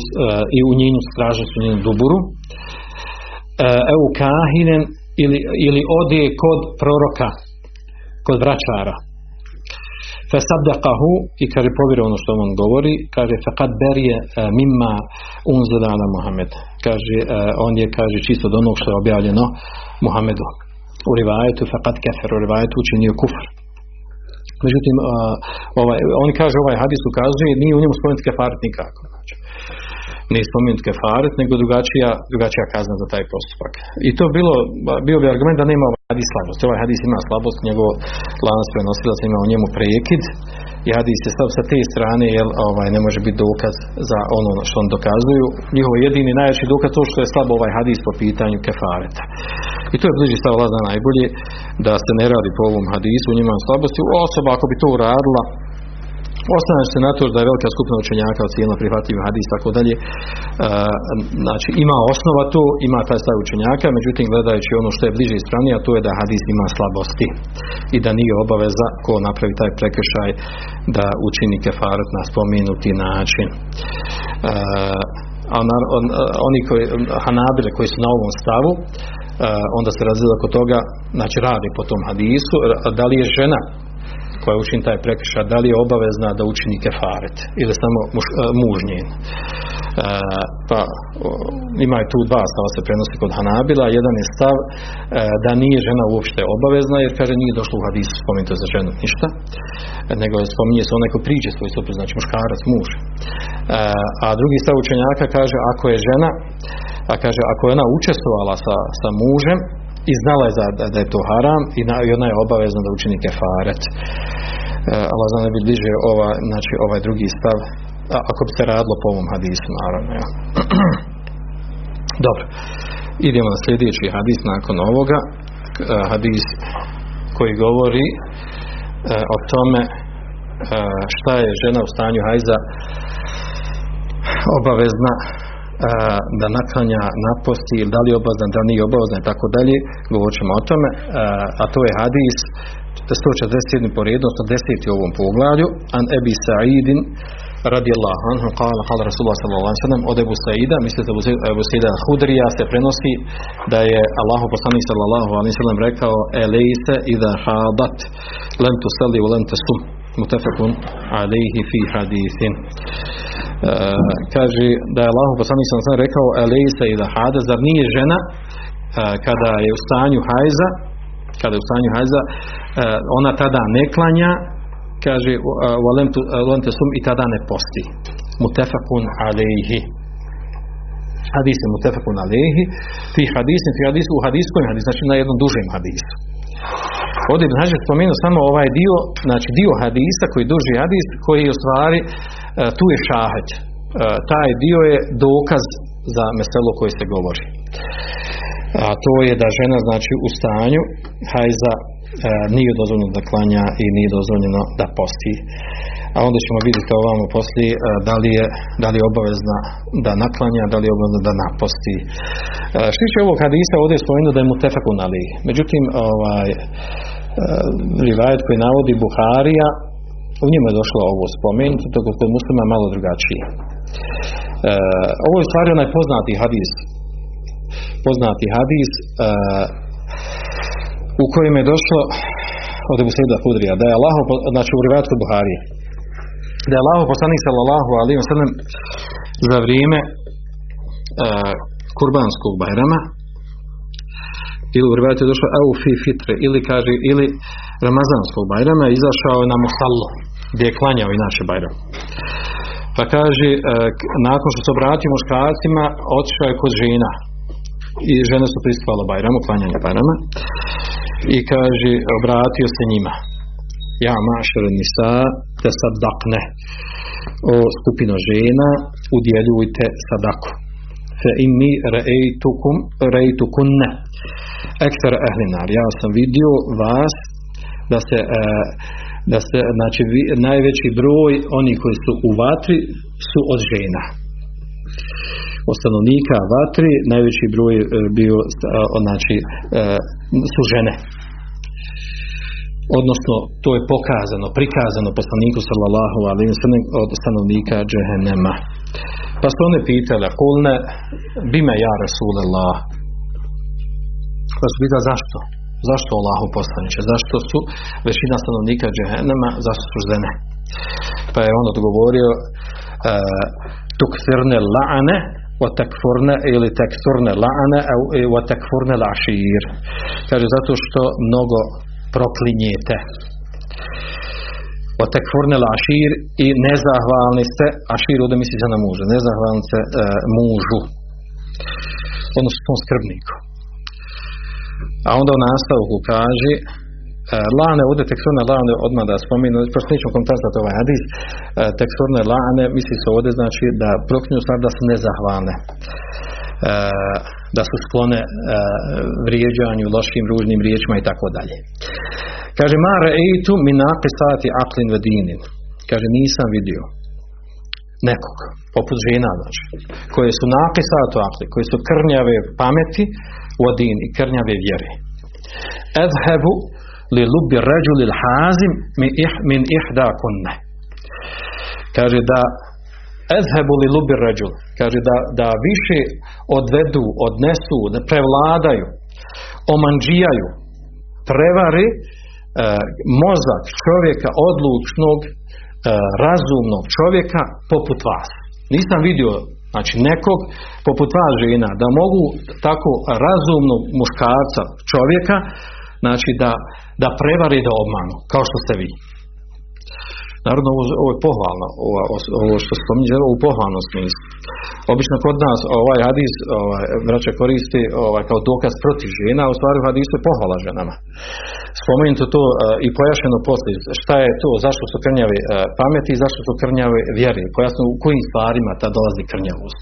S1: i u njenu su njenu duburu, evo kahinen ili, ili ode kod proroka, kod vraćara, Fesaddaqahu i kaže povjeruje ono što on govori, kaže faqad berije mimma unzila Muhammed. Kaže on je kaže čisto od onog što je objavljeno Muhammedu. U rivajetu faqad kefer, u rivajetu učinio kufr. Međutim, ovaj, oni kaže ovaj hadis ukazuje, nije u njemu spomenuti kefaret nikako. Znači, nije spomenut kefaret, nego drugačija, drugačija kazna za taj postupak. I to bilo, bio bi argument da nema ovaj hadis slabost. Ovaj hadis ima slabost, njegov lanac prenosilaca ima u njemu prekid i hadis je stav sa te strane jer ovaj, ne može biti dokaz za ono što on dokazuju. Njihov jedini najveći dokaz to što je slabo ovaj hadis po pitanju kefareta. I to je bliži stav Lazna najbolje da se ne radi po ovom hadisu, njima slabosti. Osoba ako bi to uradila, Ostavljaš se na to da je velika skupina učenjaka ocijenila prihvatljiv hadis tako dalje. E, znači ima osnova tu, ima taj stav učenjaka, međutim gledajući ono što je bliže ispravnije, a to je da hadis ima slabosti i da nije obaveza ko napravi taj prekršaj da učini kefaret na spomenuti način. E, a on, oni koji, hanabile koji su na ovom stavu, e, onda se razila oko toga, znači radi po tom hadisu, da li je žena koja učini taj prekršaj, da li je obavezna da učini kefaret ili samo uh, muž njen. Uh, pa ima tu dva stava se prenosi kod Hanabila, jedan je stav uh, da nije žena uopšte obavezna jer kaže nije došlo u hadisu spomenuto za ženu ništa, nego spominje se onaj ko priđe svoj suprug, znači muškarac, muž. A drugi stav učenjaka kaže ako je žena, a kaže ako je ona učestvovala sa, sa mužem, i znala je da, da je to haram i, na, i ona je obavezna da učini kefaret. E, Allah zna ne bi bliže ova, znači, ovaj drugi stav, a, ako bi se radilo po ovom hadisu, naravno. Ja. [CLEARS THROAT] Dobro. idemo na sljedeći hadis nakon ovoga, hadis koji govori o tome šta je žena u stanju hajza obavezna da naklanja naposti ili da li je obavezna, da nije obavezna i tako dalje, govorit ćemo o tome, a to je hadis 147. po redu, odnosno 10. u ovom poglavlju, an Ebi Sa'idin radijallahu anhu kala kala Rasulullah sallam od Ebu Sa'ida, mislite Ebu Sa'ida Hudrija se prenosi da je Allahu poslanik sallam rekao elejse idha hadat lem tu sali u lem sum mutafakun alaihi fi hadithin kaže da je Allahu poslanik sallallahu alaihi rekao elejse idha hadat zar nije žena kada je u stanju hajza kada je u stanju hajza ona tada ne klanja kaže volem te sum i tada ne posti. Mutefakun alejhi. Hadis je mutefakun alejhi. Fi hadisin, fi hadisu, u hadiskom hadis, znači na jednom dužem hadisu. Ovdje Ibn Hajar spomenuo samo ovaj dio znači dio hadisa koji duži hadis koji je u stvari e, tu je šahet e, taj dio je dokaz za meselo koje se govori a to je da žena znači u stanju hajza E, nije dozvoljeno da klanja i nije dozvoljeno da posti. A onda ćemo vidjeti ovamo poslije e, da li je, da li je obavezna da naklanja, da li je obavezna da naposti. E, što tiče ovog hadisa, ovdje da je mu tefakun ali. Međutim, ovaj, rivajet koji navodi Buharija, u njemu je došlo ovo spomenuti, to kod muslima malo drugačije. ovo je stvari onaj poznati hadis. Poznati hadis u kojem je došlo od Ebu Sejda Hudrija, da je Allah, znači u rivatku Buharije, da je Allah poslanik sallallahu alaihi wa sallam za vrijeme uh, kurbanskog bajrama ili u rivatu je došlo au fi fitre ili kaže ili ramazanskog bajrama izašao je na musallo gdje je klanjao i naše bajram. Pa kaže uh, nakon što se obratio muškarcima otišao je kod žena. I žene su pristupale bajramu, klanjanje bajrama. I kaže obratio se njima. Ja mašar nisa te sadakne. O skupino žena udjeljujte sadaku. Fe inni rejtukum rejtukunne ektar ehlinar ja sam vidio vas da se e, da se znači najveći broj oni koji su u vatri su od žena od stanovnika vatri najveći broj e, bio znači e, su žene odnosno to je pokazano, prikazano poslaniku sallallahu alaihi od stanovnika džehennema. Pa su one pitale, kulne bime ja Rasulallah. Pa su pitali zašto? Zašto Allahu poslaniče? Zašto su većina stanovnika džehennema, zašto su žene? Pa je on odgovorio uh, tukfirne la'ane wa takfurne ili takfurne la'ane wa takfurne la'šir. Kaže zato što mnogo proklinjete. O tekfurne ašir i nezahvalni ste, ašir ovdje misli se na muža, nezahvalni ste e, mužu, odnosno tom skrbniku. A onda u nastavku kaže, e, lane, ovdje tekfurne lane, odmah da spominu, prosto nećemo komentarati ovaj hadis, e, tekfurne lane, misli se ovdje znači da proklinju stvar da su nezahvalne. E, da su sklone vrijeđanju, lošim, ružnim riječima i tako dalje. Kaže, ma reitu min sati aklin vedinin. Kaže, nisam vidio nekog, poput žena, znači, koje su satu akli, koje su krnjave pameti u odin i krnjave vjere. Edhebu li lubi ređu hazim min, ih, min ihda kunne. Kaže da ezhebu li lubi ređul, kaže da, da više odvedu, odnesu, da prevladaju, omanđijaju, prevari e, mozak čovjeka odlučnog, e, razumnog čovjeka poput vas. Nisam vidio znači nekog poput vas žena da mogu tako razumnog muškarca čovjeka znači da, da prevari da obmanu kao što ste vi. Naravno, ovo, je pohvalno, ovo, ovo što spominje, ovo u pohvalnom smislu. Obično kod nas ovaj hadis ovaj, vraća koristi ovaj, kao dokaz protiv žena, a u stvari hadis je pohvala ženama. Spomenuto to uh, i pojašnjeno poslije šta je to, zašto su krnjave uh, pameti i zašto su krnjave vjeri. Pojasno u kojim stvarima ta dolazi krnjavost.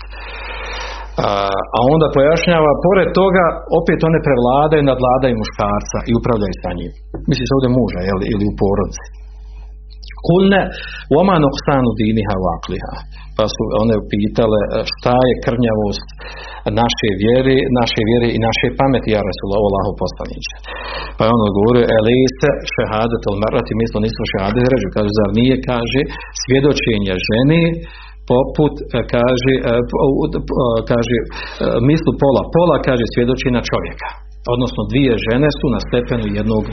S1: a onda pojašnjava, pored toga, opet one prevladaju, nadvladaju muškarca i upravljaju sa njim. Misli se ovdje muža, jel, ili u porodci. Kulne, oma noksanu diniha vakliha. Pa su one pitale šta je krnjavost naše vjere, naše vjere i naše pameti, ja Rasulullah, Allahu poslaniće. Pa je on odgovorio, elise šehadet al marati, mislo nisu šehadet ređu. Kaže, zar nije, kaže, svjedočenje ženi poput e, kaže, e, kaže e, mislu pola pola kaže svjedoči na čovjeka odnosno dvije žene su na stepenu jednog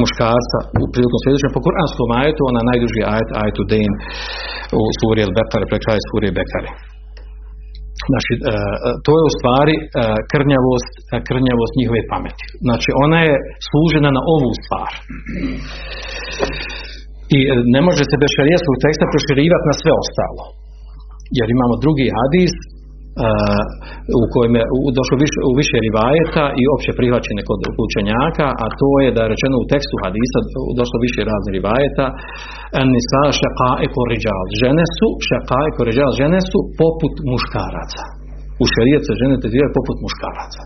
S1: muškarca u prilikom svjedočenja po kuranskom ajetu ona najduži ajet ajetu Den u suri El Bekare pre kraja suri Bekare Znači, to je u stvari krnjavost, krnjavost njihove pameti. Znači, ona je služena na ovu stvar. I ne može se šarijetskog teksta proširivati na sve ostalo jer imamo drugi hadis u kojem je došlo više, u više rivajeta i opće prihvaćene kod učenjaka, a to je da je rečeno u tekstu hadisa došlo više raznih rivajeta nisa šaqae riđal žene su šaqae riđal žene su poput muškaraca u šerijet se žene tretiraju poput muškaraca.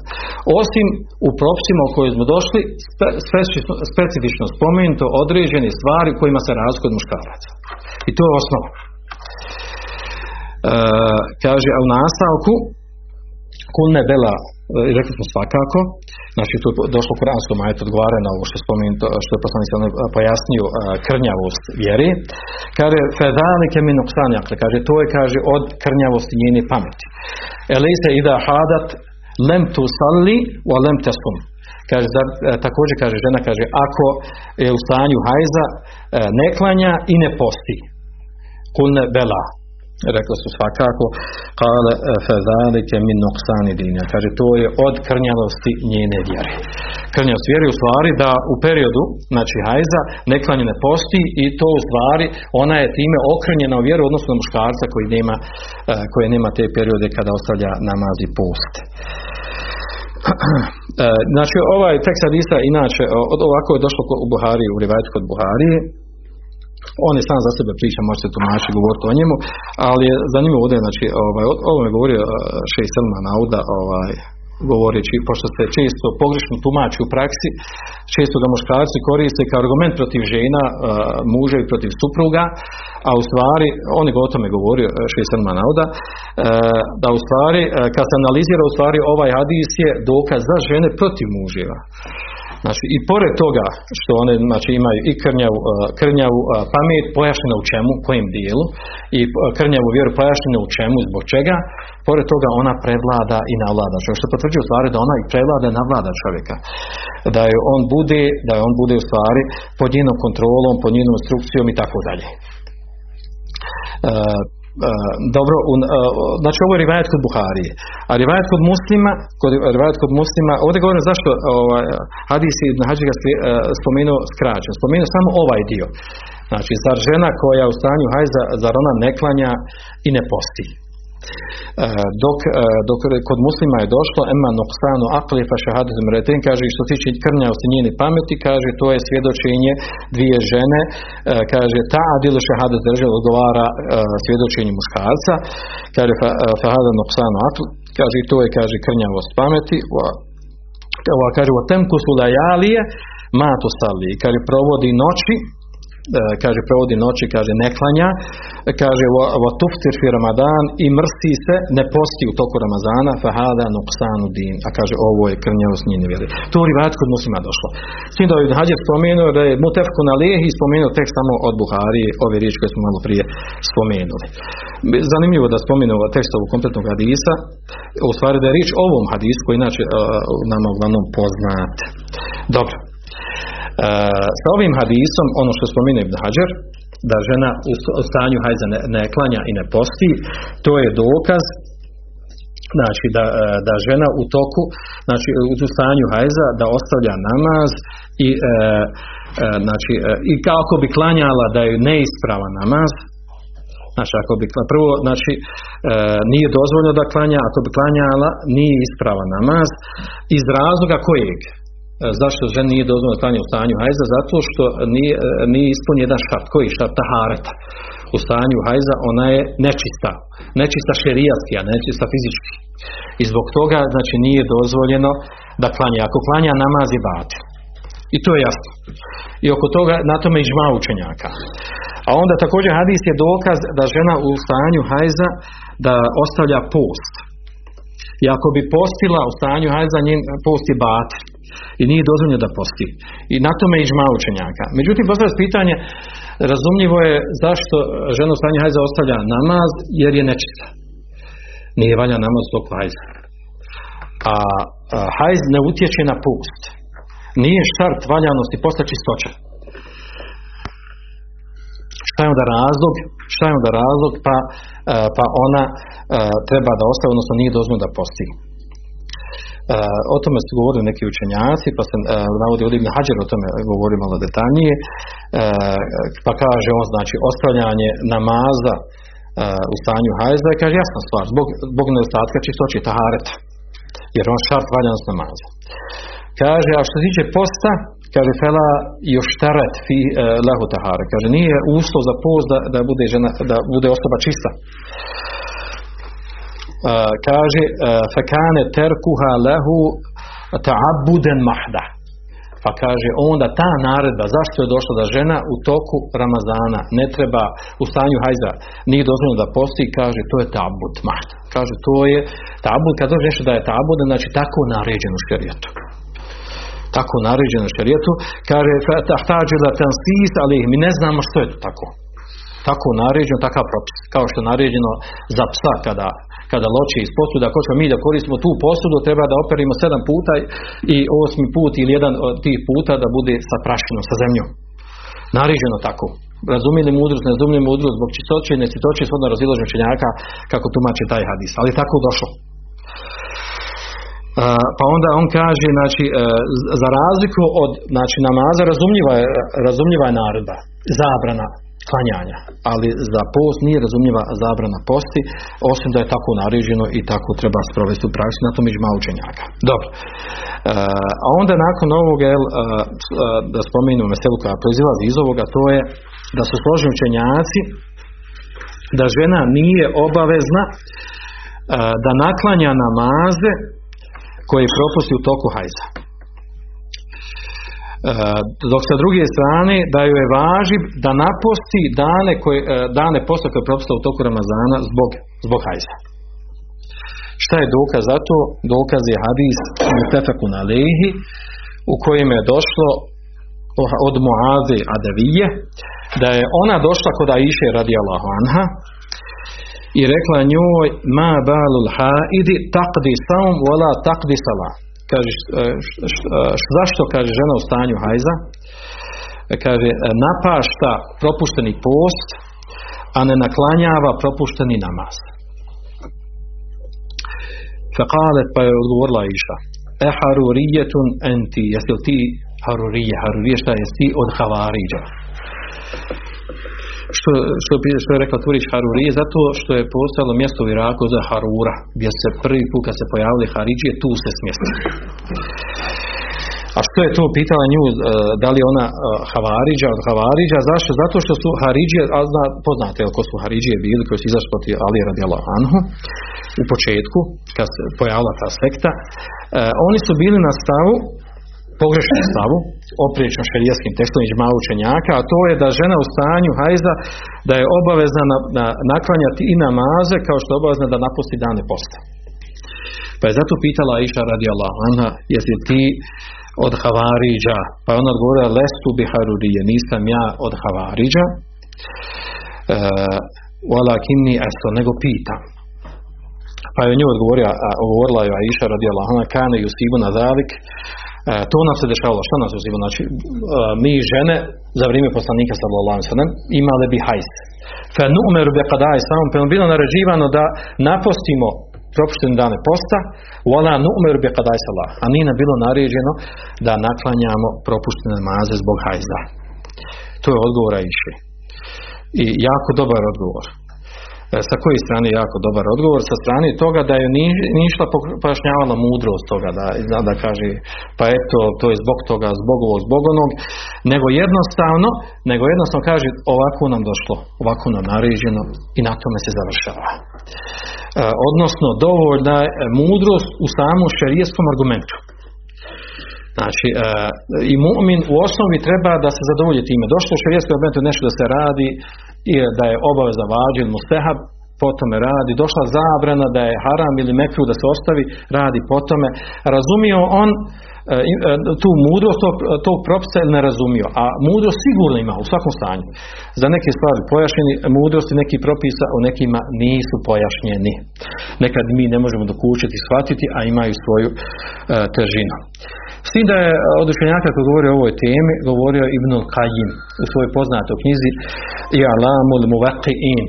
S1: Osim u propisima o kojoj smo došli, specifično spomenuto određene stvari kojima se razlikuje od muškaraca. I to je osnova. E, kaže, a u nastavku kulne bela, e, rekli smo svakako, znači tu je došlo u kuranskom ajetu odgovara na ovo što spomenuto, što je poslanik pojasnio e, krnjavost vjeri. Kaže, fedalike min uksanjakle, kaže, to je, kaže, od krnjavosti njene pameti. Elise ida hadat lem tu salli wa lem tesum. Kaže, da, također kaže žena, kaže, ako je u stanju hajza, ne klanja i ne posti. Kulne bela, rekli su svakako kale fezalike min nuqsani dinja kaže to je od krnjavosti njene vjere. Krnjavost vjere u stvari da u periodu znači hajza neklanje ne posti i to u stvari ona je time okrnjena u vjeru odnosno muškarca koji nema, e, koji nema te periode kada ostavlja namaz i post. [CLEARS THROAT] E, znači ovaj tekst hadisa inače ovako je došlo u Buhari u rivajtu kod Buharije on je sam za sebe priča, možete tumačiti, govoriti o njemu, ali je zanimljivo ovdje, znači, ovaj, ovo je govorio Šej Selma Nauda, ovaj, govoreći, pošto se često pogrešno tumači u praksi, često ga muškarci koriste kao argument protiv žena, uh, muža i protiv supruga, a u stvari, on je o tome govorio, uh, Šej Selma Nauda, da u stvari, kad se analizira u stvari ovaj hadis je dokaz za žene protiv muževa. Znači i pored toga što one znači, imaju i krnjavu, uh, krnjavu uh, pamet pojašnjena u čemu, kojem dijelu i uh, krnjavu vjeru pojašnjena u čemu, zbog čega, pored toga ona prevlada i navlada čovjeka. Što potvrđuje u stvari da ona i prevlada i navlada čovjeka. Da je on bude, da je on bude u stvari pod njenom kontrolom, pod njenom instrukcijom i tako dalje. Uh, dobro, un, uh, znači ovo je rivajet kod Buharije, a rivajet kod muslima, kod, rivajet kod muslima, ovdje govorim zašto ovaj, hadis Ibn Hađi ga spomenuo skraćen, spomenuo samo ovaj dio. Znači, zar žena koja u stanju hajza, zar ona ne klanja i ne posti? E, dok, e, dok kod muslima je došlo ema nuqsanu akli fa shahadat mratain kaže što se tiče krnjavosti njene pameti kaže to je svjedočenje dvije žene e, kaže ta adilu shahadat drže odgovara svjedočenju muškarca kaže fa, hada nuqsanu akli kaže to je kaže krnjavost pameti kaže wa tamkusu layaliya ma tusalli kaže provodi noći kaže provodi noći, kaže ne klanja, kaže wa tuftir fi ramadan i mrsi se, ne posti u toku Ramazana, fa hada nuqsanu din, a kaže ovo je krnjavost njene vjere. To u rivajet kod muslima došlo. S tim da je Hadjer spomenuo da je mutefku na i spomenuo tek samo od Buhari, ove riječi koje smo malo prije spomenuli. Zanimljivo da spomenuo tekst ovog kompletnog hadisa, u stvari da je riječ ovom hadisu koji inače nama uglavnom poznat. Dobro. E, sa ovim hadisom, ono što spomine Ibn Hajar, da žena u stanju hajza ne, ne klanja i ne posti, to je dokaz znači da, e, da žena u toku, znači u stanju hajza da ostavlja namaz i e, e, znači i kako bi klanjala da je neispravan namaz, Znači, ako bi, prvo, znači, nije dozvoljeno da klanja, ako bi klanjala, nije ispravan namaz, iz razloga kojeg? E, zašto žena nije dozvoljeno klanje u stanju hajza? Zato što nije, e, nije ispunjen jedan šart. Koji šart? Tahareta. u stanju hajza, ona je nečista. Nečista šerijatski, a nečista fizički. I zbog toga, znači, nije dozvoljeno da klanja. Ako klanja, namaz je batil. I to je jasno. I oko toga na tome i žma učenjaka. A onda također hadis je dokaz da žena u stanju hajza da ostavlja post. I ako bi postila u stanju hajza, njen post je batil. I nije dozvoljeno da posti. I na tome i žma učenjaka. Međutim, postavlja razumljivo razumljivo je zašto žena u stanju hajza ostavlja namaz, jer je nečista. Nije valja namaz zbog hajza. A, a hajz ne utječe na post nije štart valjanosti posta čistoća. Šta je onda razlog? Šta je onda razlog? Pa, pa ona treba da ostaje, odnosno nije dozvoljeno da posti. E, o tome su govorili neki učenjaci, pa se navodi ovdje Ibn Hađer o tome govori malo detaljnije, pa kaže on znači ostavljanje namaza u stanju hajza je kaže jasna stvar, zbog, zbog nedostatka čistoće tahareta, jer on šart valjanost namaza. Kaže, a što se tiče posta, kaže fela još tarat fi lahu tahara. Kaže, nije uslov za post da, da, bude, žena, da bude osoba čista. Uh, kaže, uh, fakane terkuha lahu ta'abuden mahda. Pa kaže, onda ta naredba, zašto je došla da žena u toku Ramazana ne treba u stanju hajza, nije dozvoljeno da posti, kaže, to je tabud, mahda. Kaže, to je tabud, kad dođe da je tabud, znači tako naređeno u šerijetu tako naređeno šarijetu, kaže tahtađila tansis, ali mi ne znamo što je to tako. Tako naređeno, takav propis. Kao što je naređeno za psa kada, kada loče iz posuda, ako ćemo mi da koristimo tu posudu, treba da operimo sedam puta i osmi put ili jedan od tih puta da bude sa prašinom, sa zemljom. Naređeno tako. Razumijeli mudrost, ne razumijeli mudrost, zbog čistoće i necitoće svodno razilaženja učenjaka kako tumači taj hadis. Ali tako došlo pa onda on kaže, znači, e, za razliku od znači, namaza razumljiva je, razumljiva je naredba, zabrana klanjanja, ali za post nije razumljiva zabrana posti, osim da je tako naređeno i tako treba sprovesti u praksi, na tom iđma učenjaka. Dobro. E, a onda nakon ovoga, jel, e, da spomenu meselu koja proizilazi iz ovoga, to je da su složeni učenjaci da žena nije obavezna da naklanja namaze koji propusti u toku hajza. E, dok sa druge strane da joj je važi da naposti dane, koje, e, dane posta koje je u toku Ramazana zbog, zbog hajza. Šta je dokaz za to? Dokaz je hadis Mutefeku na lehi u kojem je došlo od Muaze Adavije da je ona došla kod Aisha radi Allahu anha i rekla njoj ma balul haidi taqdi saum wala taqdi sala. Kaže, e, e, zašto kaže žena u stanju hajza? E, kaže, napašta propušteni post, a ne naklanjava propušteni namaz. Fekalet pa je odgovorila Iša. E harurijetun enti, jesi li ti harurije, harurije šta jesi od havariđa? Što, što, što je rekla Turić Harurije, zato što je postalo mjesto u Iraku za Harura, gdje se prvi put kad se pojavili Haridžije, tu se smjesti. A što je to pitala nju, e, da li ona e, Havariđa od Havariđa, zašto? Zato što su Haridžije, a zna, poznate ko su Haridžije bili, koji su izašli Ali radijala Anhu, u početku, kad se pojavila ta sekta, e, oni su bili na stavu pogrešnu stavu, opriječno šerijaskim tekstom iđma učenjaka, a to je da žena u stanju hajza da je obavezna na, na, naklanjati i namaze kao što je obavezna da napusti dane posta. Pa je zato pitala Iša radi Allah, Anha, jesi ti od Havariđa? Pa je ona odgovorila, lestu bi harurije, nisam ja od Havariđa, e, kinni esto, nego pitam. Pa je nju odgovorila, odgovorila je Aisha radi Allah, kane yusibu na zalik, E, to nam se dešavalo, što nas uzima? Znači, e, mi žene za vrijeme poslanika alejhi ve imale bi hajs. Fa nu'meru bi qada'i samom, pa bilo naređivano da napostimo propuštene dane posta, wala nu'meru bi qada'i salah. A nije nam bilo naređeno da naklanjamo propuštene namaze zbog hajza. To je odgovor Iši. I jako dobar odgovor. E, sa koje strane jako dobar odgovor? Sa strane toga da je nije išla pojašnjavala mudrost toga, da, da kaže pa eto, to je zbog toga, zbog ovog, zbog onog, nego jednostavno, nego jednostavno kaže ovako nam došlo, ovako nam naređeno i na tome se završava. E, odnosno, dovoljna je mudrost u samom šerijeskom argumentu. Znači, e, i mu'min u osnovi treba da se zadovolji time. Došlo u šarijeskom argumentu nešto da se radi, i da je obaveza vađil mustehab, po tome radi, došla zabrana da je haram ili mekru da se ostavi, radi po tome. Razumio on e, e, tu mudrost tog, tog propisa ne razumio, a mudrost sigurno ima u svakom stanju. Za neke stvari pojašnjeni, mudrosti nekih propisa u nekima nisu pojašnjeni. Nekad mi ne možemo dokučiti, shvatiti, a imaju svoju e, težinu. S tim da je od učenjaka koji govori o ovoj temi, govorio Ibn Kajim u svojoj poznatoj knjizi I Alamul Muvaqi'in,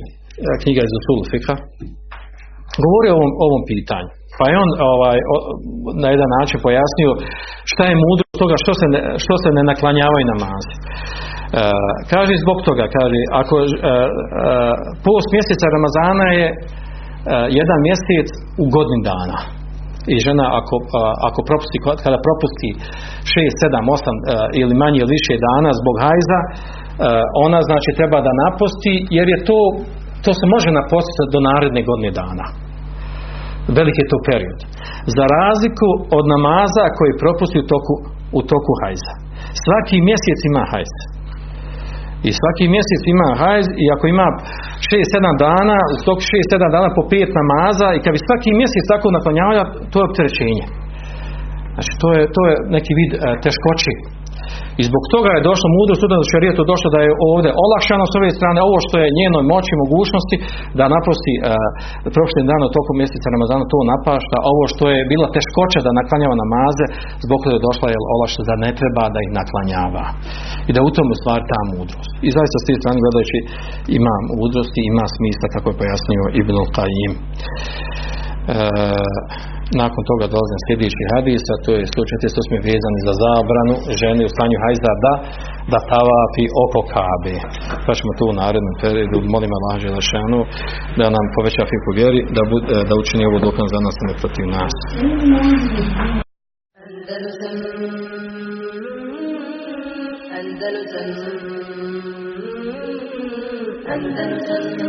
S1: knjiga iz Usul Fikha, govori o ovom, ovom pitanju. Pa je on ovaj, na jedan način pojasnio šta je mudro toga što se ne, što se ne naklanjavaju namazi. E, kaže zbog toga, kaže, ako e, e, post mjeseca Ramazana je e, jedan mjesec u godin dana i žena ako, ako propusti, kada propusti 6, 7, 8 ili manje ili više dana zbog hajza, ona znači treba da naposti jer je to, to se može napostiti do naredne godine dana. Veliki je to period. Za razliku od namaza koji propusti u toku, u toku hajza. Svaki mjesec ima hajz. I svaki mjesec ima hajz i ako ima 6-7 dana, u toku 6-7 dana po 5 namaza i kad bi svaki mjesec tako naklanjavanja, to je opterećenje. Znači to je, to je neki vid e, teškoći i zbog toga je došlo mudro student u šarijetu došlo da je ovdje olakšano s ove strane ovo što je njenoj moći mogućnosti da naprosti uh, prošli dan toku mjeseca Ramazana to napašta, ovo što je bila teškoća da naklanjava namaze, zbog toga je došla je olakšano da ne treba da ih naklanjava. I da u tom u stvari ta mudrost. I zaista s te strane gledajući ima mudrosti, ima smisla kako je pojasnio Ibn Qajim. E, nakon toga dolazi sljedeći hadis, a to je 148 vezani za zabranu žene u stanju hajza da, da tavafi oko kabe. Pa ćemo to u narednom periodu, molim Allah Želešanu da nam poveća fiku vjeri, da, bud, da učini ovo dokaz za nas ne protiv nas. Andalusam Andalusam